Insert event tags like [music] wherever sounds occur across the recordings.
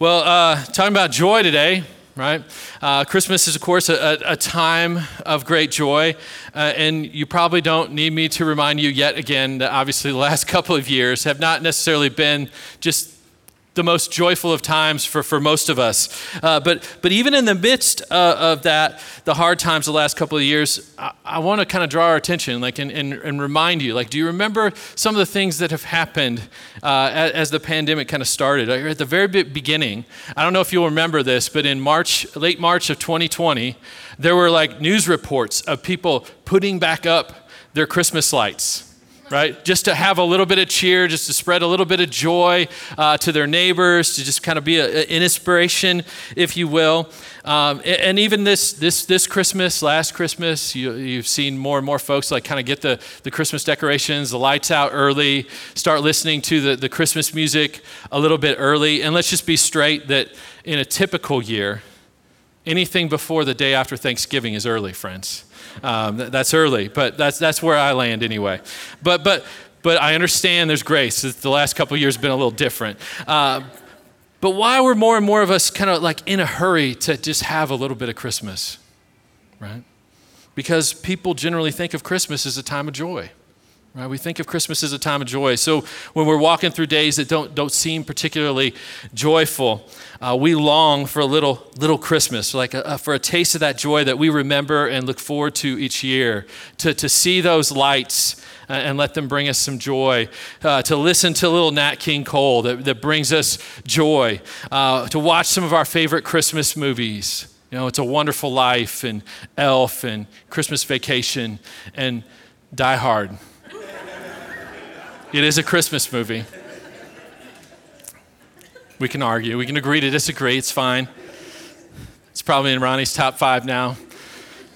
Well, uh, talking about joy today, right? Uh, Christmas is, of course, a, a time of great joy. Uh, and you probably don't need me to remind you yet again that obviously the last [laughs] couple of years have not necessarily been just the most joyful of times for, for most of us. Uh, but, but even in the midst uh, of that, the hard times the last couple of years, I, I want to kind of draw our attention like, and, and, and, remind you, like, do you remember some of the things that have happened uh, as, as, the pandemic kind of started? At the very beginning, I don't know if you'll remember this, but in March, late March of 2020, there were like news reports of people putting back up their Christmas lights right? Just to have a little bit of cheer, just to spread a little bit of joy uh, to their neighbors, to just kind of be a, an inspiration, if you will. Um, and, and, even this, this, this Christmas, last Christmas, you, have seen more and more folks like kind of get the, the Christmas decorations, the lights out early, start listening to the, the Christmas music a little bit early. And let's just be straight that in a typical year, anything before the day after Thanksgiving is early, friends. Um, that's early, but that's, that's where I land anyway. But, but, but I understand there's grace. The last couple years have been a little different. Uh, but why were more and more of us kind of like in a hurry to just have a little bit of Christmas, right? Because people generally think of Christmas as a time of joy. Right? We think of Christmas as a time of joy. So when we're walking through days that don't, don't seem particularly joyful, uh, we long for a little, little Christmas, like a, for a taste of that joy that we remember and look forward to each year, to, to see those lights uh, and let them bring us some joy, uh, to listen to little Nat King Cole that, that brings us joy, uh, to watch some of our favorite Christmas movies. You know, It's a Wonderful Life and Elf and Christmas Vacation and Die Hard. It is a Christmas movie. We can argue. We can agree to disagree. It's fine. It's probably in Ronnie's top five now.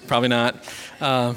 Probably not. Uh,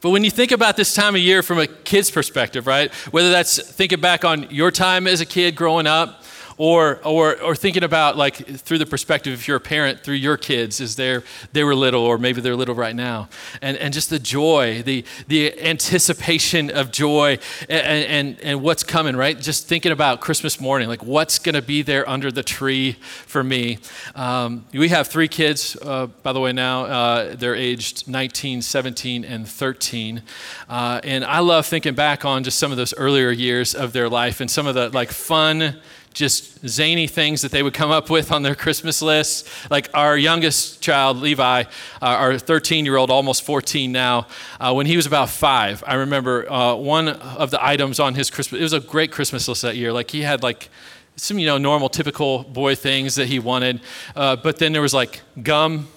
but when you think about this time of year from a kid's perspective, right? Whether that's thinking back on your time as a kid growing up, or, or, or thinking about like through the perspective if you're a parent through your kids as they they were little or maybe they're little right now. And, and just the joy the, the anticipation of joy and, and, and what's coming right? Just thinking about christmas morning like what's going to be there under the tree for me? Um, we have three kids uh, by the way now. Uh, they're aged 19 17 and 13 uh, and i love thinking back on just some of those earlier years of their life and some of the like fun just zany things that they would come up with on their Christmas list. Like our youngest child, Levi, uh, our 13 year old, almost 14 now, uh, when he was about five, I remember uh, one of the items on his Christmas, it was a great Christmas list that year. Like he had like, some you know normal typical boy things that he wanted uh, but then there was like gum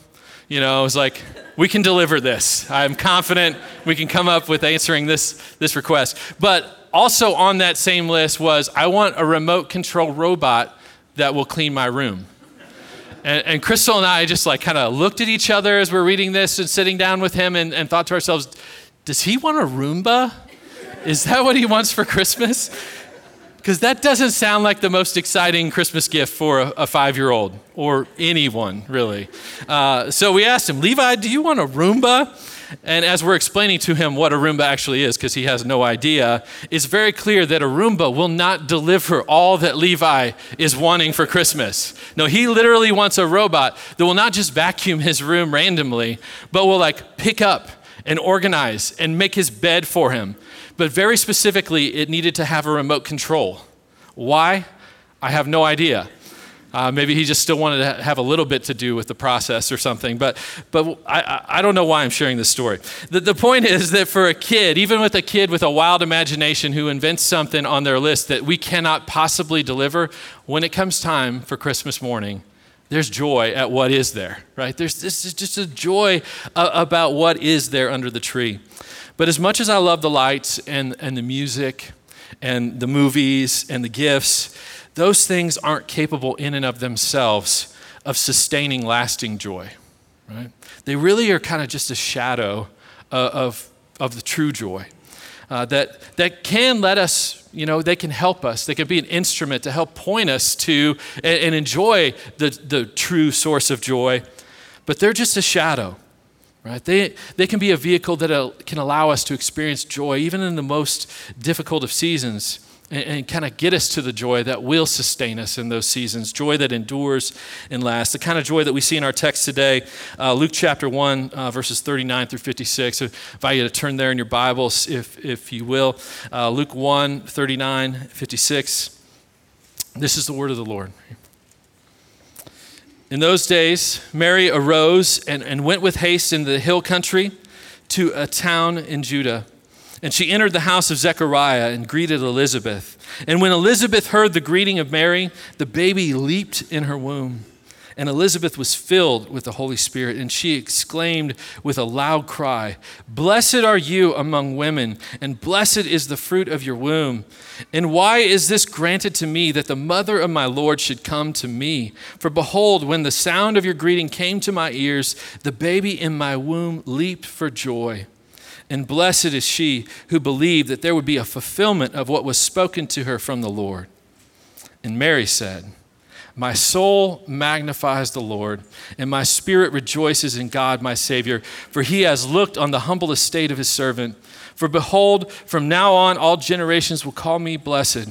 you know, it was like, we can deliver this. I'm confident we can come up with answering this, this request. But also on that same list was I want a remote control robot that will clean my room. And, and Crystal and I just like kind of looked at each other as we're reading this and sitting down with him and, and thought to ourselves, does he want a Roomba? Is that what he wants for Christmas? Because that doesn't sound like the most exciting Christmas gift for a, a five year old or anyone, really. Uh, so we asked him, Levi, do you want a Roomba? And as we're explaining to him what a Roomba actually is, because he has no idea, it's very clear that a Roomba will not deliver all that Levi is wanting for Christmas. No, he literally wants a robot that will not just vacuum his room randomly, but will like pick up and organize and make his bed for him. But very specifically, it needed to have a remote control. Why? I have no idea. Uh, maybe he just still wanted to have a little bit to do with the process or something, but, but I, I don't know why I'm sharing this story. The, the point is that for a kid, even with a kid with a wild imagination who invents something on their list that we cannot possibly deliver, when it comes time for Christmas morning, there's joy at what is there, right? There's this is just a joy uh, about what is there under the tree. But as much as I love the lights and, and the music and the movies and the gifts, those things aren't capable in and of themselves of sustaining lasting joy, right? They really are kind of just a shadow of, of, of the true joy. Uh, that, that can let us, you know, they can help us. They can be an instrument to help point us to and, and enjoy the, the true source of joy, but they're just a shadow, right? They, they can be a vehicle that uh, can allow us to experience joy even in the most difficult of seasons and, and kind of get us to the joy that will sustain us in those seasons, joy that endures and lasts. The kind of joy that we see in our text today, uh, Luke chapter 1, uh, verses 39 through 56. So I invite you to turn there in your Bibles, if, if you will. Uh, Luke 1, 39, 56. This is the word of the Lord. In those days, Mary arose and, and went with haste into the hill country to a town in Judah and she entered the house of Zechariah and greeted Elizabeth. And when Elizabeth heard the greeting of Mary, the baby leaped in her womb. And Elizabeth was filled with the Holy Spirit, and she exclaimed with a loud cry, Blessed are you among women, and blessed is the fruit of your womb. And why is this granted to me that the mother of my Lord should come to me? For behold, when the sound of your greeting came to my ears, the baby in my womb leaped for joy. And blessed is she who believed that there would be a fulfillment of what was spoken to her from the Lord. And Mary said, My soul magnifies the Lord, and my spirit rejoices in God my Savior, for he has looked on the humble estate of his servant. For behold, from now on all generations will call me blessed.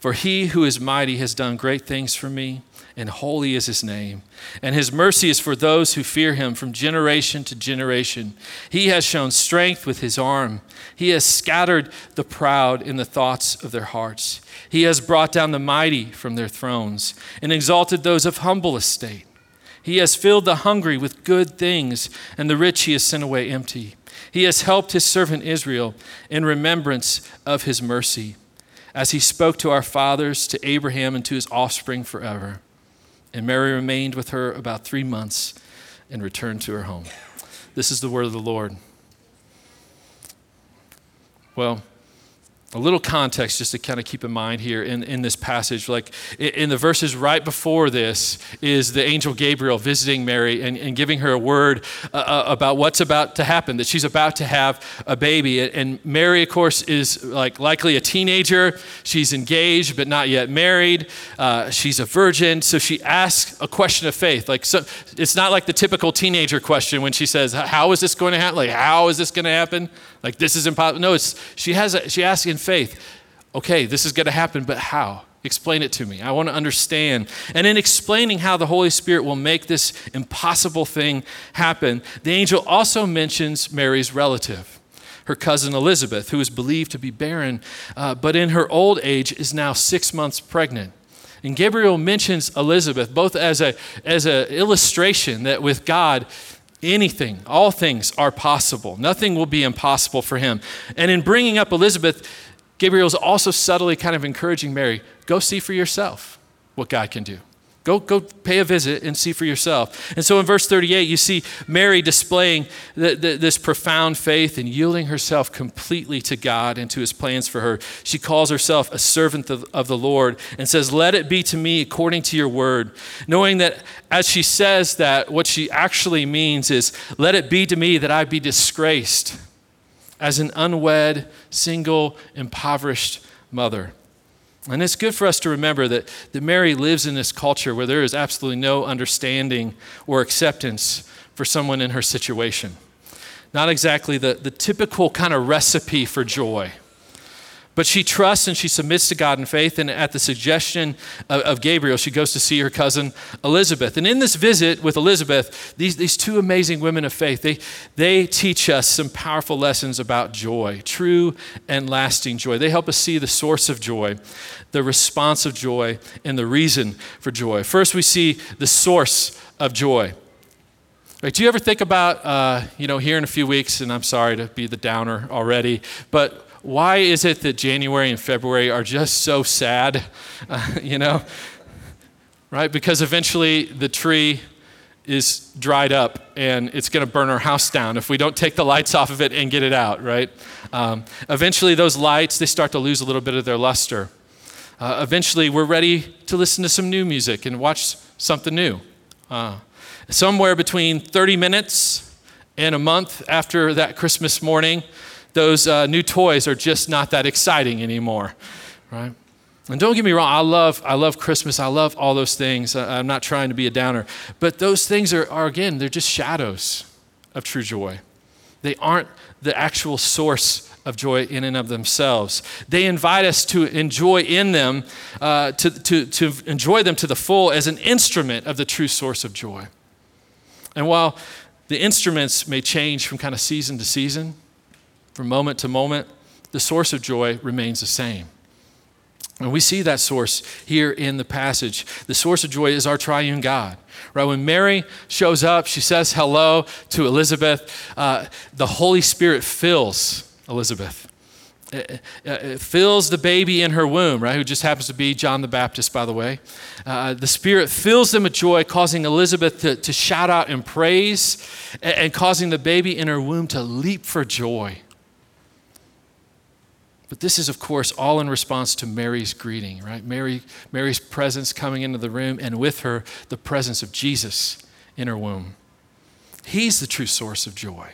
For he who is mighty has done great things for me and holy is his name. And his mercy is for those who fear him from generation to generation. He has shown strength with his arm. He has scattered the proud in the thoughts of their hearts. He has brought down the mighty from their thrones and exalted those of humble estate. He has filled the hungry with good things, and the rich he has sent away empty. He has helped his servant Israel in remembrance of his mercy, as he spoke to our fathers, to Abraham, and to his offspring forever. And Mary remained with her about three months and returned to her home. This is the word of the Lord. Well, a little context just to kind of keep in mind here in, in this passage. Like in the verses right before this is the angel Gabriel visiting Mary and, and giving her a word uh, uh, about what's about to happen, that she's about to have a baby. And Mary, of course, is like likely a teenager. She's engaged but not yet married. Uh, she's a virgin. So she asks a question of faith. Like so, it's not like the typical teenager question when she says, How is this going to happen? Like, how is this going to happen? Like this is impossible. No, it's she has a, she asks in faith, okay, this is going to happen, but how? Explain it to me. I want to understand. And in explaining how the Holy Spirit will make this impossible thing happen, the angel also mentions Mary's relative, her cousin Elizabeth, who is believed to be barren, uh, but in her old age is now six months pregnant. And Gabriel mentions Elizabeth both as a as an illustration that with God, anything, all things are possible. Nothing will be impossible for him. And in bringing up Elizabeth, Gabriel is also subtly kind of encouraging Mary go see for yourself what God can do. Go, go pay a visit and see for yourself. And so in verse 38, you see Mary displaying the, the, this profound faith and yielding herself completely to God and to his plans for her. She calls herself a servant of, of the Lord and says, Let it be to me according to your word. Knowing that as she says that, what she actually means is, Let it be to me that I be disgraced as an unwed, single, impoverished mother. And it's good for us to remember that, that Mary lives in this culture where there is absolutely no understanding or acceptance for someone in her situation. Not exactly the, the typical kind of recipe for joy. But she trusts and she submits to God in faith. And at the suggestion of, of, Gabriel, she goes to see her cousin Elizabeth. And in this visit with Elizabeth, these, these two amazing women of faith, they, they teach us some powerful lessons about joy, true and lasting joy. They help us see the source of joy, the response of joy, and the reason for joy. First, we see the source of joy. Right, do you ever think about, uh, you know, here in a few weeks, and I'm sorry to be the downer already, but why is it that January and February are just so sad? Uh, [laughs] you know, right? Because eventually the tree is dried up and it's going to burn our house down if we don't take the lights off of it and get it out, right? Um, eventually those lights, they start to lose a little bit of their luster. Uh, eventually we're ready to listen to some new music and watch something new. Uh, somewhere between 30 minutes and a month after that Christmas morning, those uh, new toys are just not that exciting anymore, right? And don't get me wrong, I love, I love Christmas. I love all those things. I'm not trying to be a downer. But those things are, are, again, they're just shadows of true joy. They aren't the actual source of joy in and of themselves. They invite us to enjoy in them, uh, to, to, to enjoy them to the full as an instrument of the true source of joy. And while the instruments may change from kind of season to season, from moment to moment, the source of joy remains the same. And we see that source here in the passage. The source of joy is our triune God. Right? When Mary shows up, she says hello to Elizabeth. Uh, the Holy Spirit fills Elizabeth. It, it, fills the baby in her womb, right? Who just happens to be John the Baptist, by the way. Uh, the Spirit fills them with joy, causing Elizabeth to, to shout out in praise and, and causing the baby in her womb to leap for joy. But this is, of course, all in response to Mary's greeting, right? Mary, Mary's presence coming into the room, and with her, the presence of Jesus in her womb. He's the true source of joy.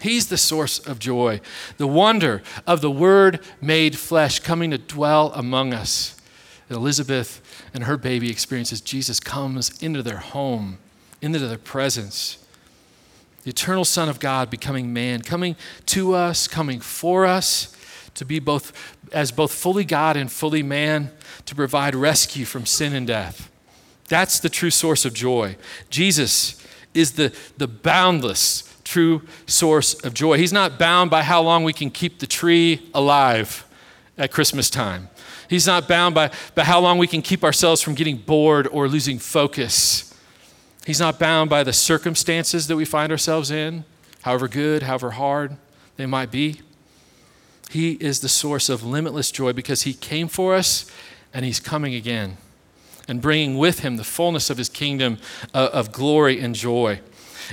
He's the source of joy, the wonder of the Word made flesh coming to dwell among us. Elizabeth and her baby experiences Jesus comes into their home, into their presence. The eternal Son of God becoming man, coming to us, coming for us to be both as both fully God and fully man to provide rescue from sin and death. That's the true source of joy. Jesus is the, the boundless true source of joy. He's not bound by how long we can keep the tree alive at Christmas time. He's not bound by, by how long we can keep ourselves from getting bored or losing focus. He's not bound by the circumstances that we find ourselves in, however good, however hard they might be. He is the source of limitless joy because He came for us and He's coming again and bringing with Him the fullness of His kingdom uh, of glory and joy.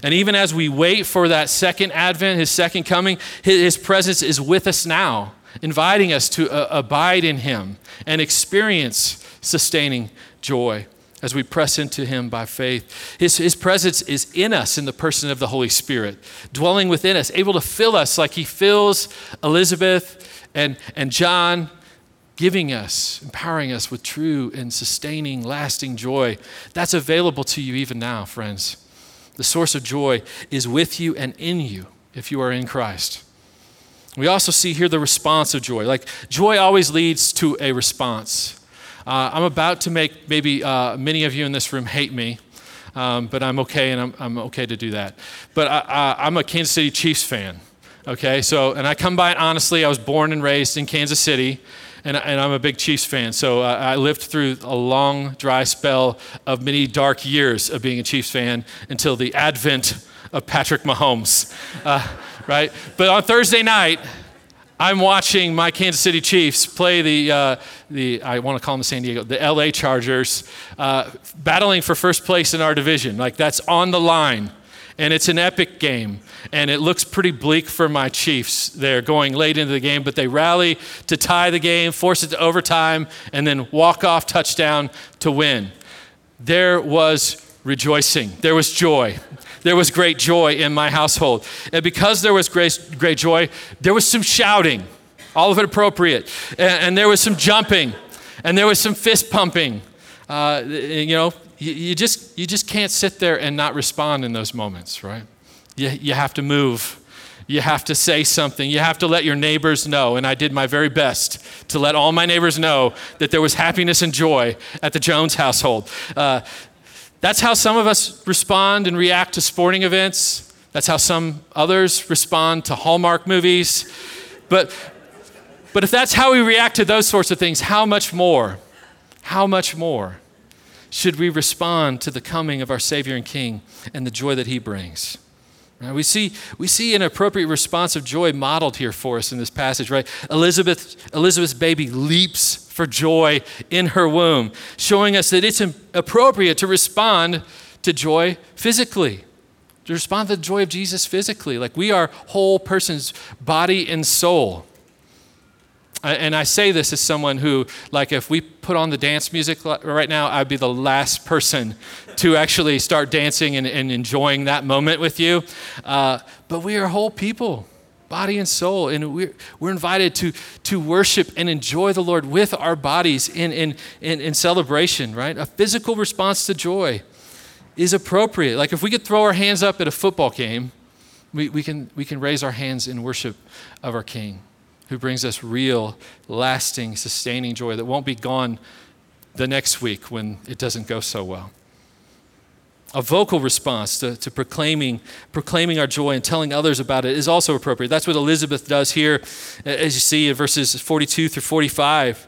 And even as we wait for that second advent, His second coming, His presence is with us now, inviting us to uh, abide in Him and experience sustaining joy as we press into Him by faith. His, his presence is in us in the person of the Holy Spirit, dwelling within us, able to fill us like He fills Elizabeth and, and John, giving us, empowering us with true and sustaining, lasting joy. That's available to you even now, friends. The source of joy is with you and in you if you are in Christ. We also see here the response of joy. Like, joy always leads to a response. Uh, I'm about to make maybe uh, many of you in this room hate me, um, but I'm okay and I'm, I'm okay to do that. But I, am a Kansas City Chiefs fan, okay? So, and I come by it honestly. I was born and raised in Kansas City. And, and, I'm a big Chiefs fan. So uh, I lived through a long, dry spell of many dark years of being a Chiefs fan until the advent of Patrick Mahomes, uh, right? But on Thursday night, I'm watching my Kansas City Chiefs play the, uh, the I want to call them the San Diego, the LA Chargers, uh, battling for first place in our division. Like that's on the line. And it's an epic game. And it looks pretty bleak for my Chiefs. They're going late into the game, but they rally to tie the game, force it to overtime, and then walk off touchdown to win. There was rejoicing, there was joy there was great joy in my household. And because there was great, great joy, there was some shouting, all of it appropriate. And, and there was some jumping, and there was some fist pumping. Uh, you know, you, you, just, you just can't sit there and not respond in those moments, right? You, you have to move. You have to say something. You have to let your neighbors know. And I did my very best to let all my neighbors know that there was happiness and joy at the Jones household. Uh, that's how some of us respond and react to sporting events. That's how some others respond to Hallmark movies. But, but if that's how we react to those sorts of things, how much more, how much more should we respond to the coming of our Savior and King and the joy that He brings? We, see, we see an appropriate response of joy modeled here for us in this passage, right? Elizabeth, Elizabeth's baby leaps for joy in her womb, showing us that it's appropriate to respond to joy physically, to respond to the joy of Jesus physically. Like we are whole persons, body and soul. And I say this as someone who, like, if we put on the dance music right now, I'd be the last person to actually start dancing and, and enjoying that moment with you. Uh, but we are whole people body and soul. And we're, we're invited to, to worship and enjoy the Lord with our bodies in, in, in, in celebration, right? A physical response to joy is appropriate. Like if we could throw our hands up at a football game, we, we, can, we can raise our hands in worship of our King. Who brings us real, lasting, sustaining joy that won't be gone the next week when it doesn't go so well. A vocal response to, to proclaiming, proclaiming our joy and telling others about it is also appropriate. That's what Elizabeth does here, as you see in verses 42 through 45.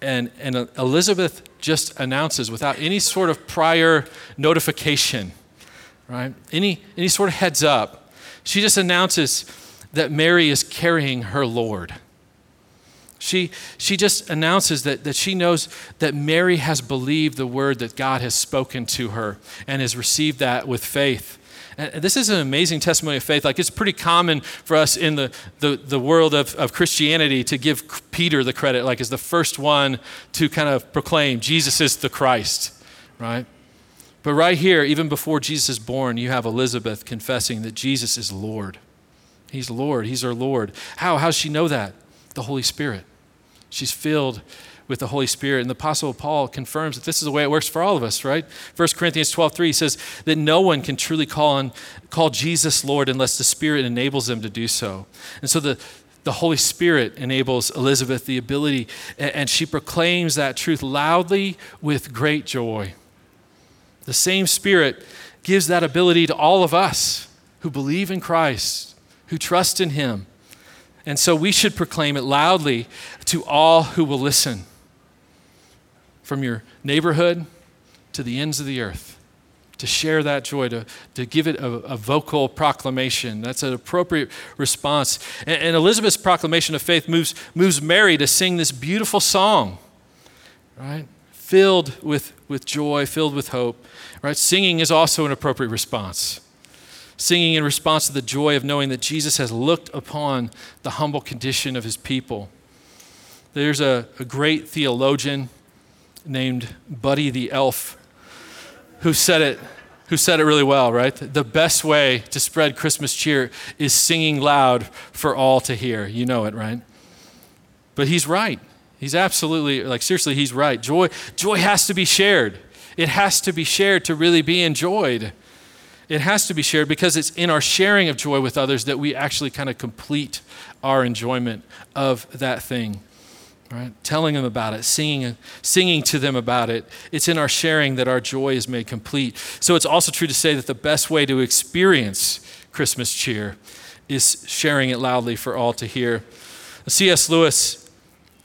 and, and Elizabeth just announces without any sort of prior notification, right? Any, any sort of heads up. She just announces that Mary is carrying her Lord. She, she just announces that, that she knows that Mary has believed the word that God has spoken to her and has received that with faith. This is an amazing testimony of faith. Like it's pretty common for us in the, the, the world of, of Christianity to give Peter the credit, like as the first one to kind of proclaim Jesus is the Christ, right? But right here, even before Jesus is born, you have Elizabeth confessing that Jesus is Lord. He's Lord. He's our Lord. How? How does she know that? The Holy Spirit. She's filled with the Holy Spirit. And the Apostle Paul confirms that this is the way it works for all of us, right? 1 Corinthians 12 3 says that no one can truly call, on, call Jesus Lord unless the Spirit enables them to do so. And so the, the Holy Spirit enables Elizabeth the ability, and she proclaims that truth loudly with great joy. The same Spirit gives that ability to all of us who believe in Christ, who trust in Him. And so we should proclaim it loudly to all who will listen from your neighborhood to the ends of the earth to share that joy, to, to give it a, a vocal proclamation. That's an appropriate response. And, and, Elizabeth's proclamation of faith moves, moves Mary to sing this beautiful song, right? Filled with, with joy, filled with hope, right? Singing is also an appropriate response. Singing in response to the joy of knowing that Jesus has looked upon the humble condition of his people. There's a, a great theologian named Buddy the Elf who said it who said it really well, right? The best way to spread Christmas cheer is singing loud for all to hear. You know it, right? But he's right. He's absolutely like seriously, he's right. Joy joy has to be shared. It has to be shared to really be enjoyed. It has to be shared because it's in our sharing of joy with others that we actually kind of complete our enjoyment of that thing right? Telling them about it, singing, singing to them about it. It's in our sharing that our joy is made complete. So it's also true to say that the best way to experience Christmas cheer is sharing it loudly for all to hear. C.S. Lewis,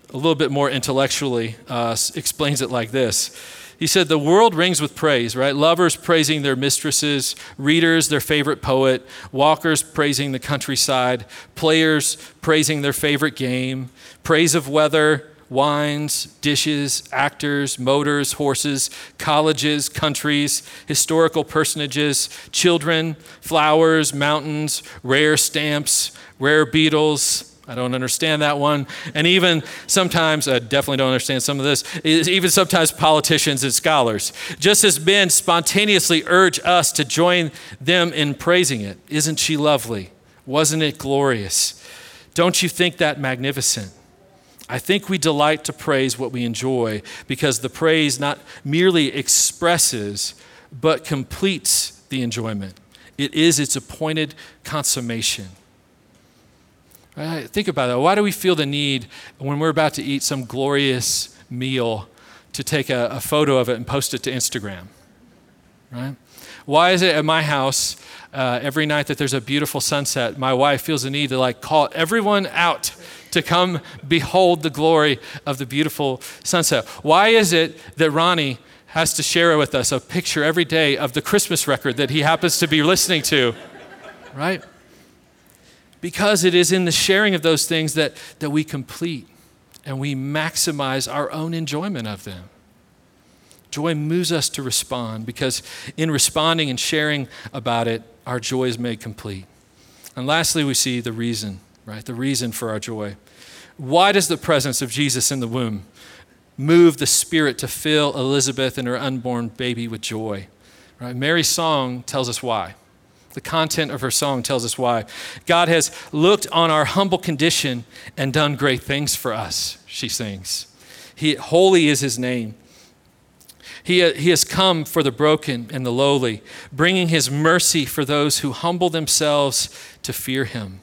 a little bit more intellectually, uh, explains it like this. He said, The world rings with praise, right? Lovers praising their mistresses, readers their favorite poet, walkers praising the countryside, players praising their favorite game, praise of weather, wines, dishes, actors, motors, horses, colleges, countries, historical personages, children, flowers, mountains, rare stamps, rare beetles. I don't understand that one. And even sometimes, I definitely don't understand some of this, even sometimes politicians and scholars. Just as men spontaneously urge us to join them in praising it. Isn't she lovely? Wasn't it glorious? Don't you think that magnificent? I think we delight to praise what we enjoy because the praise not merely expresses, but completes the enjoyment. It is its appointed consummation. Right? Think about that. Why do we feel the need when we're about to eat some glorious meal to take a, a photo of it and post it to Instagram? Right? Why is it at my house uh, every night that there's a beautiful sunset, my wife feels the need to like call everyone out to come behold the glory of the beautiful sunset. Why is it that Ronnie has to share with us a picture every day of the Christmas record that he happens to be listening to? Right? Because it is in the sharing of those things that, that we complete and we maximize our own enjoyment of them. Joy moves us to respond because in responding and sharing about it, our joy is made complete. And lastly, we see the reason right? The reason for our joy. Why does the presence of Jesus in the womb move the Spirit to fill Elizabeth and her unborn baby with joy. Right? Mary's song tells us why. The content of her song tells us why. God has looked on our humble condition and done great things for us, she sings. He, holy is his name. He, he has come for the broken and the lowly, bringing his mercy for those who humble themselves to fear him.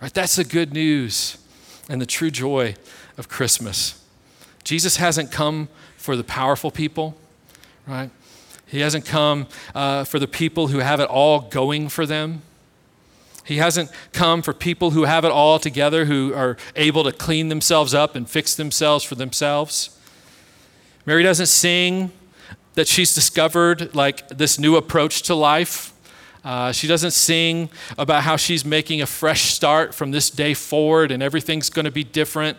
Right? That's the good news and the true joy of Christmas. Jesus hasn't come for the powerful people, right? He hasn't come uh, for the people who have it all going for them. He hasn't come for people who have it all together, who are able to clean themselves up and fix themselves for themselves. Mary doesn't sing that she's discovered like this new approach to life. Uh, she doesn't sing about how she's making a fresh start from this day forward and everything's going to be different.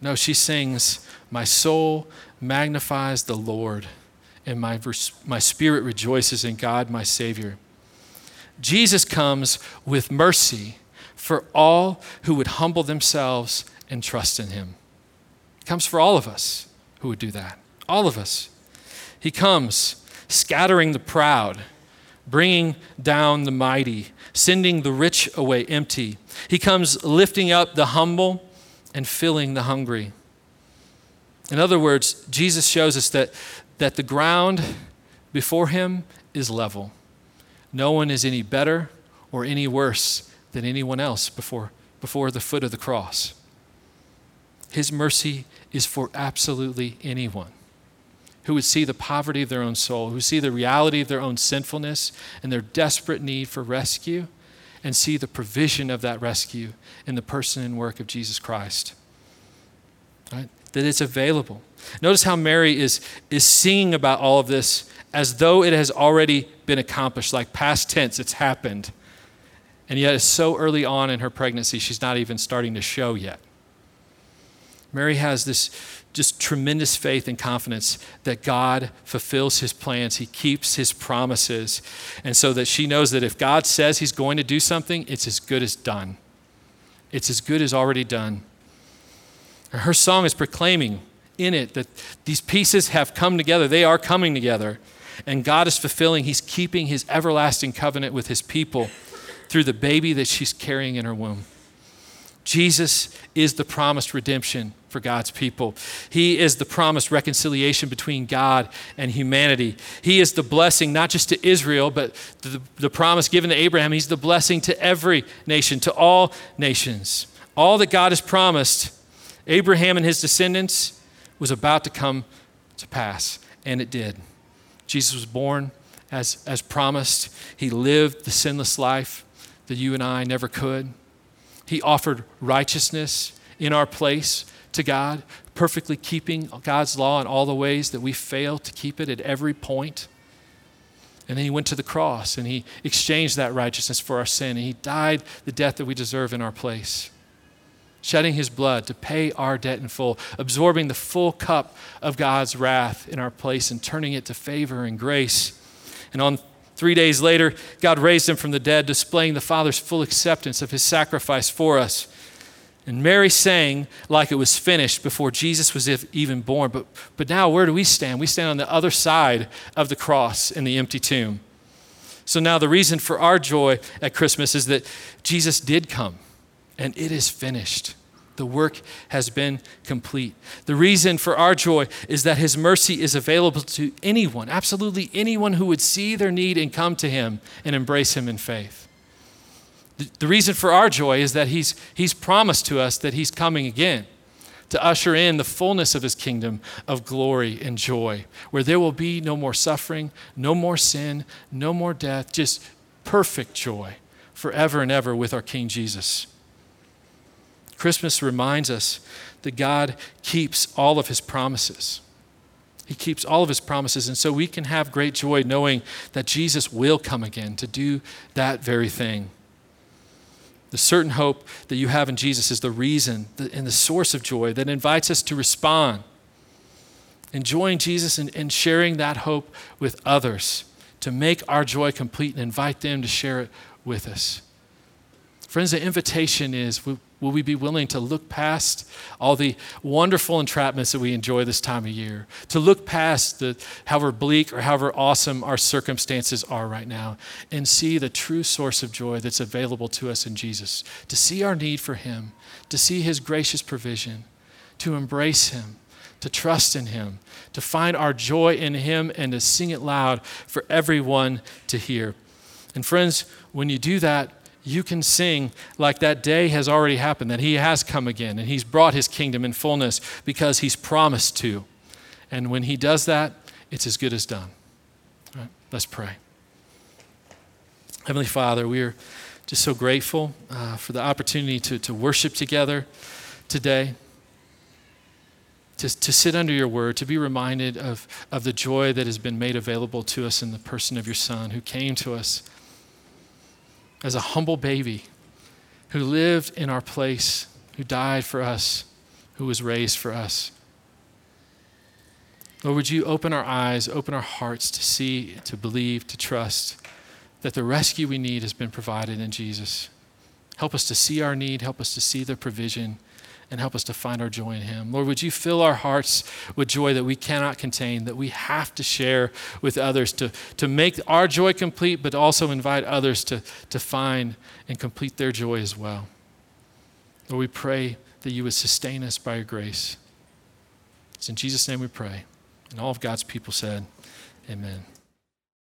No, she sings, My soul magnifies the Lord, and my, my spirit rejoices in God, my Savior. Jesus comes with mercy for all who would humble themselves and trust in him. He comes for all of us who would do that. All of us. He comes scattering the proud, bringing down the mighty, sending the rich away empty. He comes lifting up the humble and filling the hungry. In other words, Jesus shows us that, that the ground before him is level. No one is any better or any worse than anyone else before, before the foot of the cross. His mercy is for absolutely anyone who would see the poverty of their own soul, who see the reality of their own sinfulness and their desperate need for rescue, and see the provision of that rescue in the person and work of Jesus Christ. Right? That it's available. Notice how Mary is, is singing about all of this as though it has already been accomplished, like past tense, it's happened. And yet, it's so early on in her pregnancy, she's not even starting to show yet. Mary has this just tremendous faith and confidence that God fulfills his plans, he keeps his promises. And so that she knows that if God says he's going to do something, it's as good as done. It's as good as already done. Her song is proclaiming in it that these pieces have come together, they are coming together. And God is fulfilling, he's keeping his everlasting covenant with his people through the baby that she's carrying in her womb. Jesus is the promised redemption for God's people. He is the promised reconciliation between God and humanity. He is the blessing not just to Israel, but the, the promise given to Abraham. He's the blessing to every nation, to all nations. All that God has promised Abraham and his descendants was about to come to pass, and it did. Jesus was born as, as promised. He lived the sinless life that you and I never could. He offered righteousness in our place to God, perfectly keeping God's law in all the ways that we fail to keep it at every point. And then he went to the cross and he exchanged that righteousness for our sin. And he died the death that we deserve in our place, shedding his blood to pay our debt in full, absorbing the full cup of God's wrath in our place and turning it to favor and grace. And on Three days later, God raised him from the dead, displaying the Father's full acceptance of his sacrifice for us. And Mary sang like it was finished before Jesus was even born. But, but now, where do we stand? We stand on the other side of the cross in the empty tomb. So now, the reason for our joy at Christmas is that Jesus did come, and it is finished. The work has been complete. The reason for our joy is that His mercy is available to anyone, absolutely anyone who would see their need and come to Him and embrace Him in faith. The, reason for our joy is that he's, he's promised to us that He's coming again to usher in the fullness of His kingdom of glory and joy, where there will be no more suffering, no more sin, no more death, just perfect joy forever and ever with our King Jesus. Christmas reminds us that God keeps all of his promises. He keeps all of his promises. And so we can have great joy knowing that Jesus will come again to do that very thing. The certain hope that you have in Jesus is the reason and the source of joy that invites us to respond. Enjoying Jesus and, and sharing that hope with others to make our joy complete and invite them to share it with us. Friends, the invitation is Will we be willing to look past all the wonderful entrapments that we enjoy this time of year? To look past the however bleak or however awesome our circumstances are right now and see the true source of joy that's available to us in Jesus. To see our need for Him, to see His gracious provision, to embrace Him, to trust in Him, to find our joy in Him, and to sing it loud for everyone to hear. And friends, when you do that, you can sing like that day has already happened, that He has come again, and He's brought His kingdom in fullness because He's promised to. And when He does that, it's as good as done. All right, let's pray. Heavenly Father, we are just so grateful uh, for the opportunity to, to worship together today, to, to sit under your word, to be reminded of, of the joy that has been made available to us in the person of your Son who came to us as a humble baby who lived in our place, who died for us, who was raised for us. Lord, would you open our eyes, open our hearts to see, to believe, to trust that the rescue we need has been provided in Jesus. Help us to see our need, help us to see the provision, and help us to find our joy in Him. Lord, would you fill our hearts with joy that we cannot contain, that we have to share with others to, to make our joy complete, but also invite others to, to find and complete their joy as well. Lord, we pray that you would sustain us by your grace. It's in Jesus' name we pray. And all of God's people said, Amen.